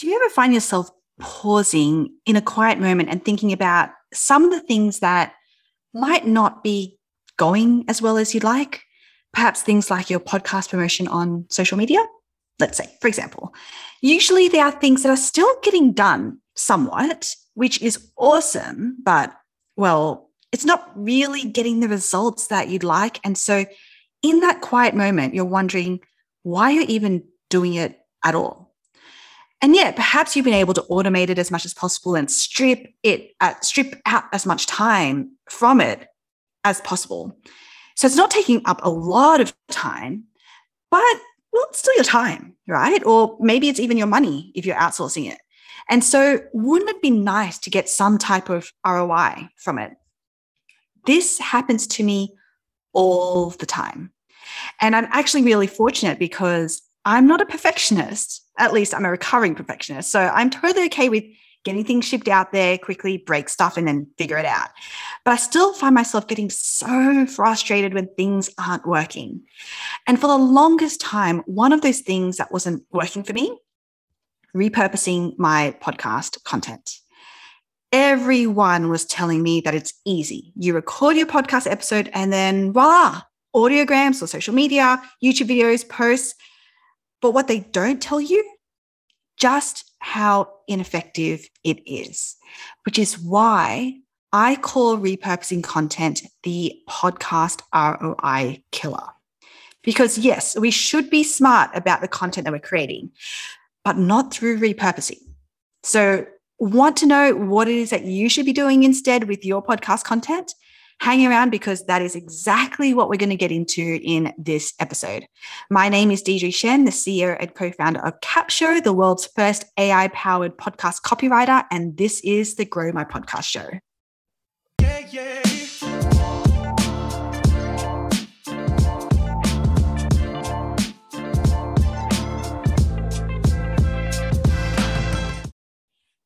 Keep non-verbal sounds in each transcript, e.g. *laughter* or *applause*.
do you ever find yourself pausing in a quiet moment and thinking about some of the things that might not be going as well as you'd like? Perhaps things like your podcast promotion on social media, let's say, for example. Usually there are things that are still getting done somewhat, which is awesome, but well, it's not really getting the results that you'd like. And so in that quiet moment, you're wondering why you're even doing it at all. And yet, perhaps you've been able to automate it as much as possible and strip it, uh, strip out as much time from it as possible. So it's not taking up a lot of time, but well, it's still your time, right? Or maybe it's even your money if you're outsourcing it. And so, wouldn't it be nice to get some type of ROI from it? This happens to me all the time. And I'm actually really fortunate because I'm not a perfectionist. At least I'm a recovering perfectionist. So I'm totally okay with getting things shipped out there quickly, break stuff, and then figure it out. But I still find myself getting so frustrated when things aren't working. And for the longest time, one of those things that wasn't working for me, repurposing my podcast content. Everyone was telling me that it's easy. You record your podcast episode and then voila, audiograms or social media, YouTube videos, posts. But what they don't tell you, just how ineffective it is, which is why I call repurposing content the podcast ROI killer. Because yes, we should be smart about the content that we're creating, but not through repurposing. So, want to know what it is that you should be doing instead with your podcast content? Hang around because that is exactly what we're going to get into in this episode. My name is Deirdre Tshien, the CEO and co founder of Capsho, the world's first AI powered podcast copywriter. And this is the Grow My Podcast Show. Yeah, yeah.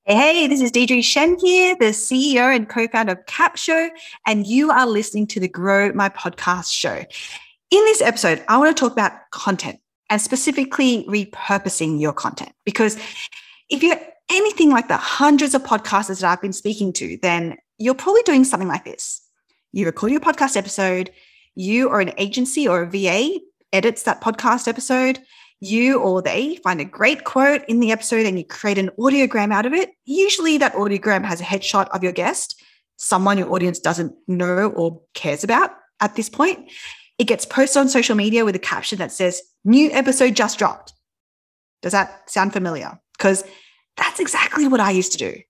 Hey, this is Deirdre Tshien here, the CEO and co-founder of Capsho, and you are listening to the Grow My Podcast show. In this episode, I want to talk about content and specifically repurposing your content. Because if you're anything like the hundreds of podcasters that I've been speaking to, then you're probably doing something like this. You record your podcast episode, you or an agency or a VA edits that podcast episode, you or they find a great quote in the episode and you create an audiogram out of it. Usually, that audiogram has a headshot of your guest, someone your audience doesn't know or cares about at this point. It gets posted on social media with a caption that says, New episode just dropped. Does that sound familiar? Because that's exactly what I used to do.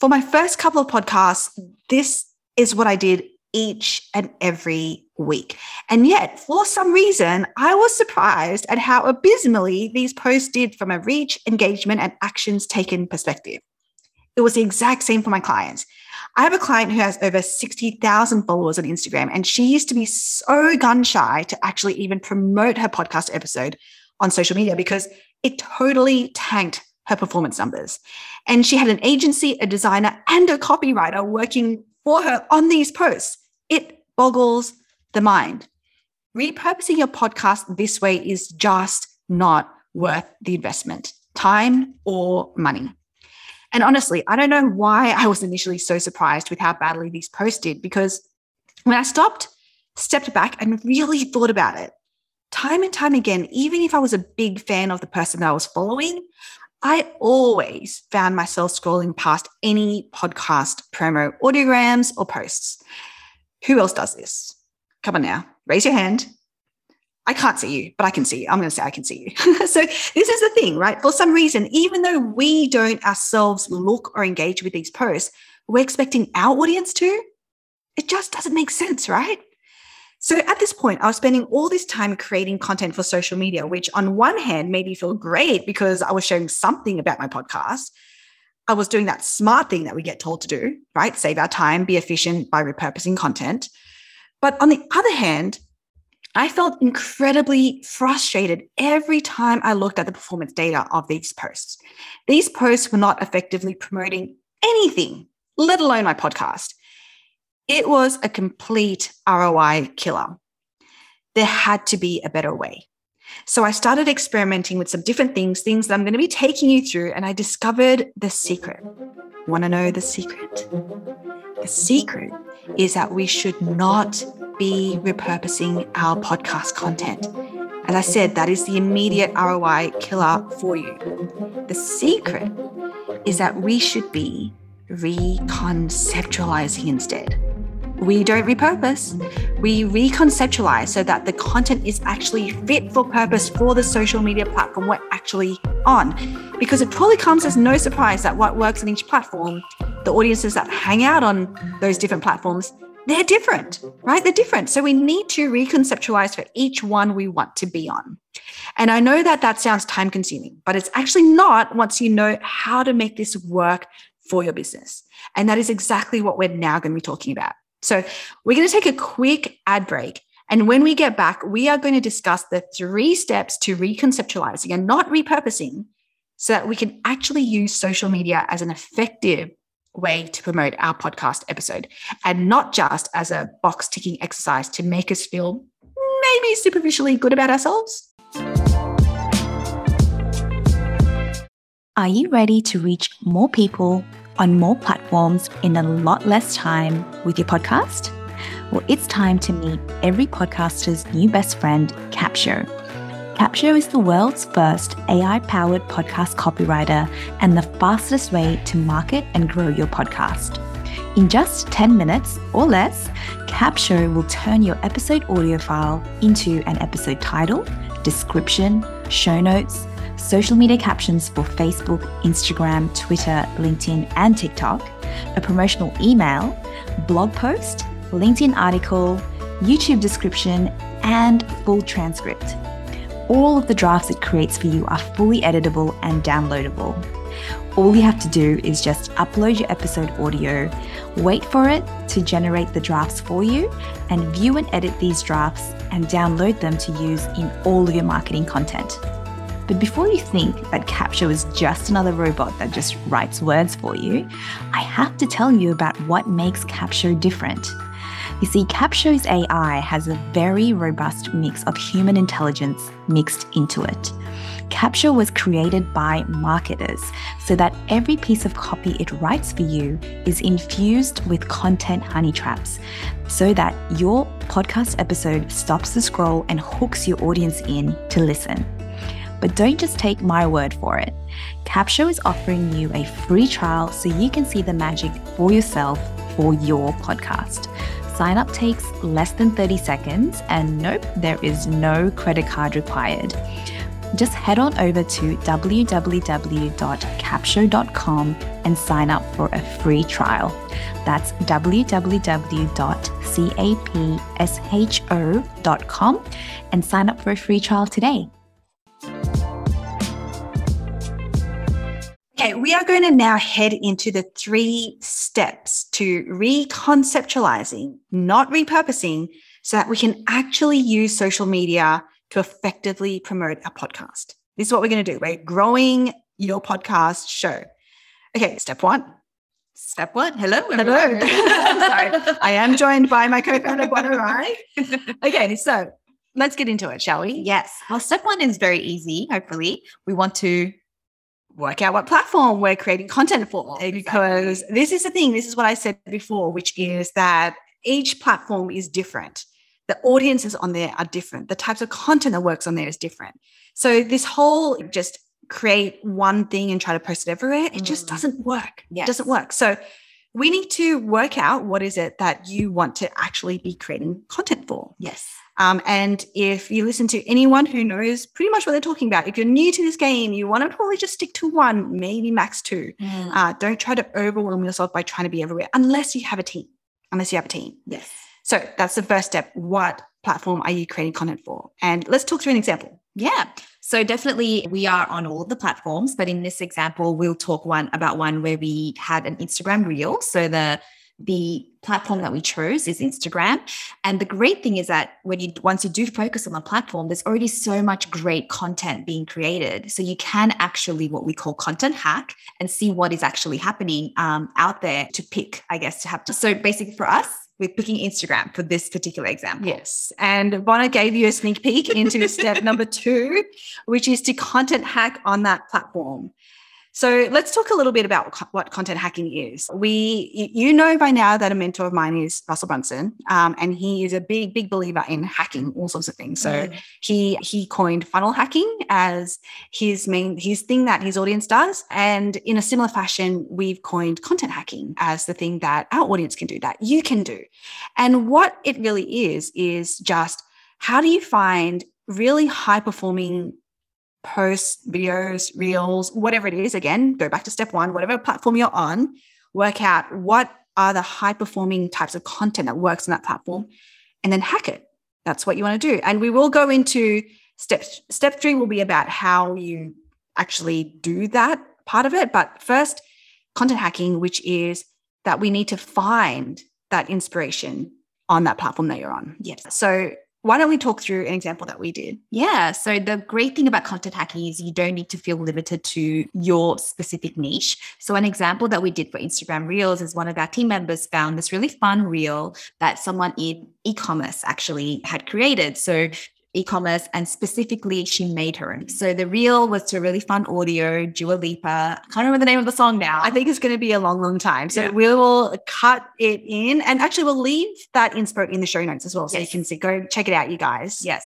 For my first couple of podcasts, this is what I did each and every week. And yet, for some reason, I was surprised at how abysmally these posts did from a reach, engagement, and actions taken perspective. It was the exact same for my clients. I have a client who has over 60,000 followers on Instagram, and she used to be so gun shy to actually even promote her podcast episode on social media because it totally tanked her performance numbers. And she had an agency, a designer, and a copywriter working for her on these posts. It boggles the mind. Repurposing your podcast this way is just not worth the investment, time or money. And honestly, I don't know why I was initially so surprised with how badly these posts did because when I stopped, stepped back, and really thought about it, time and time again, even if I was a big fan of the person that I was following, I always found myself scrolling past any podcast promo audiograms or posts. Who else does this? Come on now, raise your hand. I can't see you, but I can see you. I'm going to say I can see you. *laughs* so this is the thing, right? For some reason, even though we don't ourselves look or engage with these posts, we're expecting our audience to. It just doesn't make sense, right? So at this point, I was spending all this time creating content for social media, which on one hand made me feel great because I was sharing something about my podcast. I was doing that smart thing that we get told to do, right? Save our time, be efficient by repurposing content. But on the other hand, I felt incredibly frustrated every time I looked at the performance data of these posts. These posts were not effectively promoting anything, let alone my podcast. It was a complete ROI killer. There had to be a better way. So I started experimenting with some different things, things that I'm going to be taking you through, and I discovered the secret. Want to know the secret? The secret is that we should not be repurposing our podcast content. As I said, that is the immediate ROI killer for you. The secret is that we should be reconceptualizing instead. We don't repurpose, we reconceptualize so that the content is actually fit for purpose for the social media platform we're actually on. Because it probably comes as no surprise that what works on each platform, the audiences that hang out on those different platforms, they're different, right? They're different. So we need to reconceptualize for each one we want to be on. And I know that that sounds time consuming, but it's actually not once you know how to make this work for your business. And that is exactly what we're now going to be talking about. So we're going to take a quick ad break. And when we get back, we are going to discuss the three steps to reconceptualizing and not repurposing so that we can actually use social media as an effective way to promote our podcast episode and not just as a box ticking exercise to make us feel maybe superficially good about ourselves. Are you ready to reach more people on more platforms in a lot less time with your podcast? Well, it's time to meet every podcaster's new best friend, Capsho. Capsho is the world's first AI powered podcast copywriter and the fastest way to market and grow your podcast. In just 10 minutes or less, Capsho will turn your episode audio file into an episode title, description, show notes, social media captions for Facebook, Instagram, Twitter, LinkedIn, and TikTok, a promotional email, blog post, LinkedIn article, YouTube description, and full transcript. All of the drafts it creates for you are fully editable and downloadable. All you have to do is just upload your episode audio, wait for it to generate the drafts for you, and view and edit these drafts and download them to use in all of your marketing content. But before you think that Capsho is just another robot that just writes words for you, I have to tell you about what makes Capsho different. You see, Capsho's AI has a very robust mix of human intelligence mixed into it. Capsho was created by marketers so that every piece of copy it writes for you is infused with content honey traps so that your podcast episode stops the scroll and hooks your audience in to listen. But don't just take my word for it. Capsho is offering you a free trial so you can see the magic for yourself for your podcast. Sign up takes less than 30 seconds, and nope, there is no credit card required. Just head on over to www.capsho.com and sign up for a free trial. That's www.capsho.com and sign up for a free trial today. Okay, we are going to now head into the three steps to reconceptualizing, not repurposing, so that we can actually use social media to effectively promote our podcast. This is what we're going to do. We're growing your podcast show. Okay, step one. Step one. Hello. Hello. *laughs* Sorry. I am joined by my co-founder, Guadarai. Okay, so let's get into it, shall we? Yes. Well, step one is very easy, hopefully. We want to work out what platform we're creating content for. Exactly. Because this is the thing, this is what I said before, which is that each platform is different. The audiences on there are different. The types of content that works on there is different. So this whole just create one thing and try to post it everywhere, it mm. just doesn't work. Yes. It doesn't work. So we need to work out what is it that you want to actually be creating content for. Yes. Um, and if you listen to anyone who knows pretty much what they're talking about, if you're new to this game, you want to probably just stick to one, maybe max two. Mm. Uh, don't try to overwhelm yourself by trying to be everywhere unless you have a team. Unless you have a team. Yes. So that's the first step. What platform are you creating content for? And let's talk through an example. Yeah. So definitely we are on all the platforms, but in this example, we'll talk one about one where we had an Instagram reel. So the the platform that we chose is Instagram. And the great thing is that when you once you do focus on the platform, there's already so much great content being created. So you can actually what we call content hack and see what is actually happening um, out there to pick, I guess, to have to. So basically for us, we're picking Instagram for this particular example. Yes. And Bona gave you a sneak peek into step *laughs* number two, which is to content hack on that platform. So let's talk a little bit about what content hacking is. We, you know by now that a mentor of mine is Russell Brunson, um, and he is a big, big believer in hacking all sorts of things. So mm. he he coined funnel hacking as his main his thing that his audience does, and in a similar fashion, we've coined content hacking as the thing that our audience can do, that you can do. And what it really is is just how do you find really high performing posts, videos, reels, whatever it is, again, go back to step one, whatever platform you're on, work out what are the high performing types of content that works on that platform and then hack it. That's what you want to do. And we will go into step step 3 will be about how you actually do that part of it, but first content hacking which is that we need to find that inspiration on that platform that you're on. Yes. So why don't we talk through an example that we did? Yeah. So, the great thing about content hacking is you don't need to feel limited to your specific niche. So, an example that we did for Instagram Reels is one of our team members found this really fun reel that someone in e commerce actually had created. So, e-commerce and specifically she made her own. So the reel was to a really fun audio, Dua Lipa. I can't remember the name of the song now. I think it's going to be a long, long time. So yeah. we will cut it in and actually we'll leave that inspo in the show notes as well. So yes. you can see, go check it out, you guys. Yes.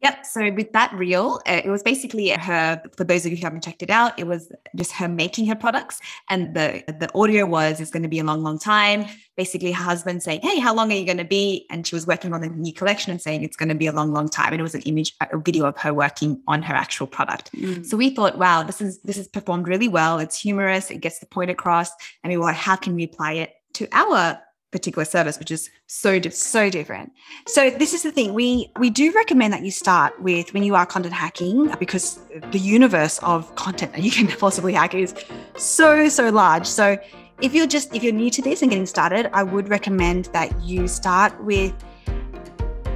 Yep. So with that reel, uh, it was basically her. For those of you who haven't checked it out, it was just her making her products, and the the audio was it's going to be a long, long time. Basically, her husband saying, "Hey, how long are you going to be?" And she was working on a new collection and saying it's going to be a long, long time. And it was an image, a video of her working on her actual product. Mm. So we thought, wow, this is this is performed really well. It's humorous. It gets the point across. And we were like, how can we apply it to our particular service, which is so di- so different. So this is the thing we we do recommend that you start with when you are content hacking because the universe of content that you can *laughs* possibly hack is so so large. So if you're just if you're new to this and getting started, I would recommend that you start with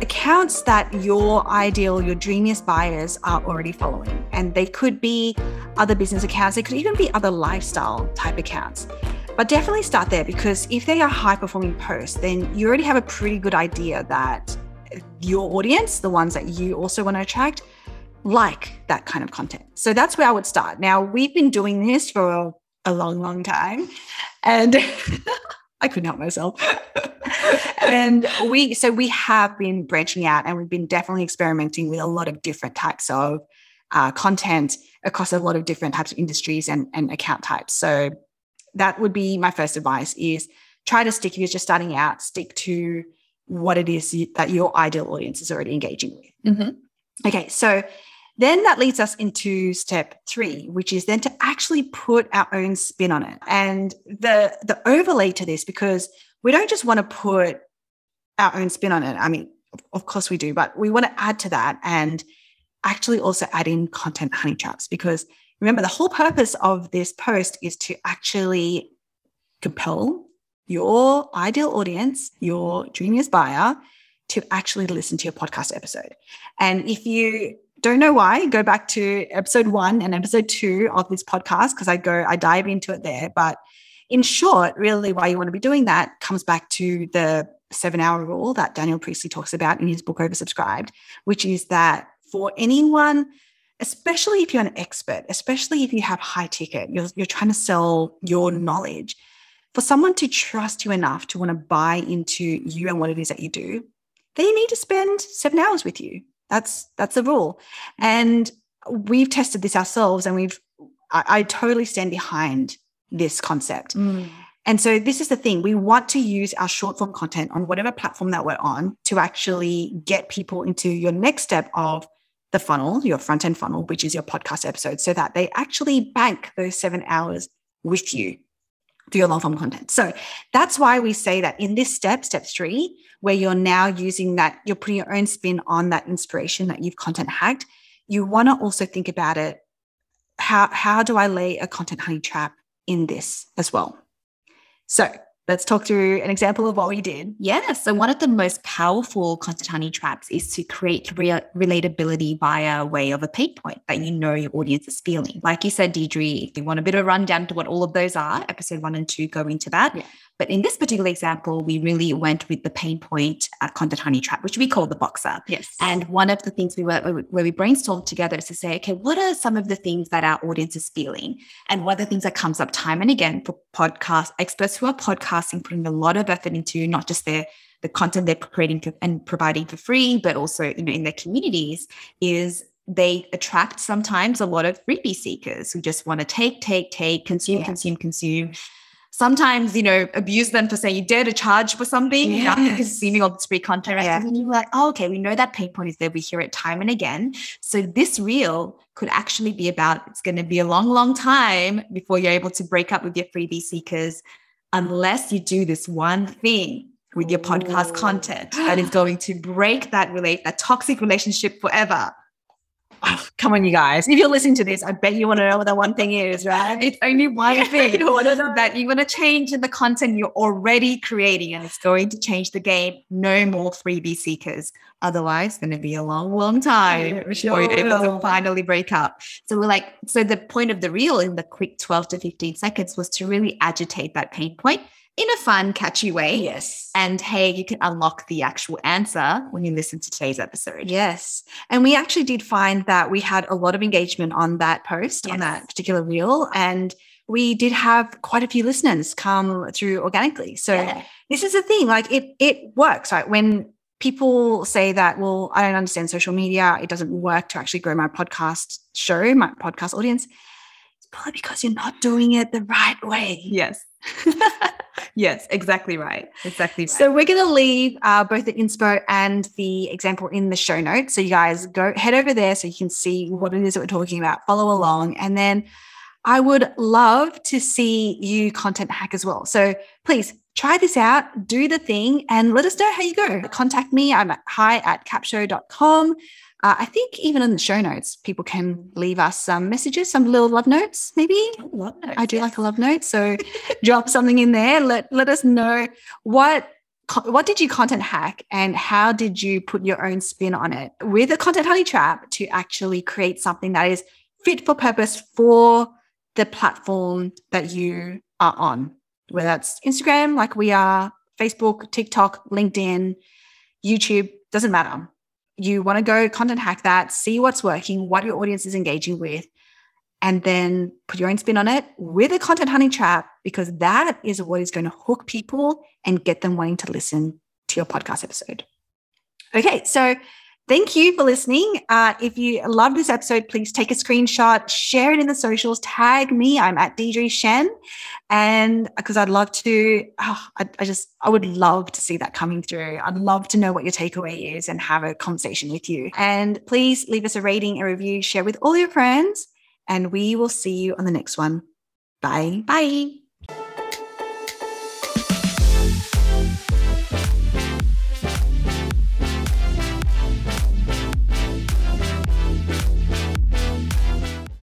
accounts that your ideal, your dreamiest buyers are already following. And they could be other business accounts, they could even be other lifestyle type accounts. But definitely start there because if they are high performing posts, then you already have a pretty good idea that your audience, the ones that you also want to attract, like that kind of content. So that's where I would start. Now, we've been doing this for a long, long time, and *laughs* I couldn't help myself. *laughs* and we, so we have been branching out and we've been definitely experimenting with a lot of different types of uh, content across a lot of different types of industries and, and account types. So that would be my first advice is try to stick if you're just starting out stick to what it is that your ideal audience is already engaging with. Mm-hmm. okay so then that leads us into step three which is then to actually put our own spin on it. And the the overlay to this because we don't just want to put our own spin on it. I mean of course we do but we want to add to that and actually also add in content honey traps because Remember, the whole purpose of this post is to actually compel your ideal audience, your dreamiest buyer, to actually listen to your podcast episode. And if you don't know why, go back to episode one and episode two of this podcast because I go, I dive into it there. But in short, really, why you want to be doing that comes back to the seven hour rule that Daniel Priestley talks about in his book Oversubscribed, which is that for anyone especially if you're an expert, especially if you have high ticket, you're, you're trying to sell your knowledge. For someone to trust you enough to want to buy into you and what it is that you do, they need to spend seven hours with you. That's that's the rule. And we've tested this ourselves and we've I, I totally stand behind this concept. Mm. And so this is the thing. We want to use our short form content on whatever platform that we're on to actually get people into your next step of the funnel, your front end funnel, which is your podcast episode, so that they actually bank those seven hours with you through your long form content. So that's why we say that in this step, step three, where you're now using that, you're putting your own spin on that inspiration that you've content hacked, you want to also think about it. How, how do I lay a content honey trap in this as well? So Let's talk through an example of what we did. Yeah. So, one of the most powerful content honey traps is to create re- relatability via way of a pain point that you know your audience is feeling. Like you said, Deirdre, if you want a bit of a rundown to what all of those are, episode one and two go into that. Yeah. But in this particular example, we really went with the pain point uh, content honey trap, which we call the boxer. Yes. And one of the things we were where we brainstormed together is to say, okay, what are some of the things that our audience is feeling, and what are the things that comes up time and again for podcast experts who are podcasting, putting a lot of effort into not just their the content they're creating and providing for free, but also you know, in their communities is they attract sometimes a lot of freebie seekers who just want to take, take, take, consume, yeah. consume, consume sometimes, you know, abuse them for saying you dare to charge for something yes. after consuming all this free content. Right? Yeah. And you're like, oh, okay, we know that pain point is there. We hear it time and again. So this reel could actually be about it's going to be a long, long time before you're able to break up with your freebie seekers unless you do this one thing with your podcast content that is going to break that relate that toxic relationship forever. Oh, come on, you guys. If you're listening to this, I bet you want to know what that one thing is, right? It's only one thing *laughs* that you want to change in the content you're already creating, and it's going to change the game. No more freebie seekers. Otherwise, it's going to be a long, long time yeah, able to finally break up. So we're like, so the point of the reel in the quick 12 to 15 seconds was to really agitate that pain point in a fun, catchy way. Yes. And hey, you can unlock the actual answer when you listen to today's episode. Yes. And we actually did find that we had a lot of engagement on that post, yes. on that particular reel. And we did have quite a few listeners come through organically. So yeah. this is the thing, like it it works, right? When people say that, well, I don't understand social media, it doesn't work to actually grow my podcast show, my podcast audience. It's probably because you're not doing it the right way. Yes. *laughs* yes, exactly right. Exactly right. So we're going to leave uh, both the inspo and the example in the show notes. So you guys go head over there so you can see what it is that we're talking about. Follow along, and then I would love to see you content hack as well. So please try this out, do the thing, and let us know how you go. Contact me. I'm at hi at capsho.com. Uh, I think even in the show notes, people can leave us some messages, some little love notes, maybe. Love notes, I do yes. like a love note. So *laughs* drop something in there. Let, let us know what what did you content hack and how did you put your own spin on it with a content honey trap to actually create something that is fit for purpose for the platform that you are on, whether that's Instagram, like we are, Facebook, TikTok, LinkedIn, YouTube, doesn't matter you want to go content hack that, see what's working, what your audience is engaging with, and then put your own spin on it with a content honey trap, because that is what is going to hook people and get them wanting to listen to your podcast episode. Okay, so Thank you for listening. Uh, if you love this episode, please take a screenshot, share it in the socials, tag me. I'm at Deirdre Tshien. And because I'd love to, oh, I, I just, I would love to see that coming through. I'd love to know what your takeaway is and have a conversation with you. And please leave us a rating, a review, share with all your friends, and we will see you on the next one. Bye. Bye.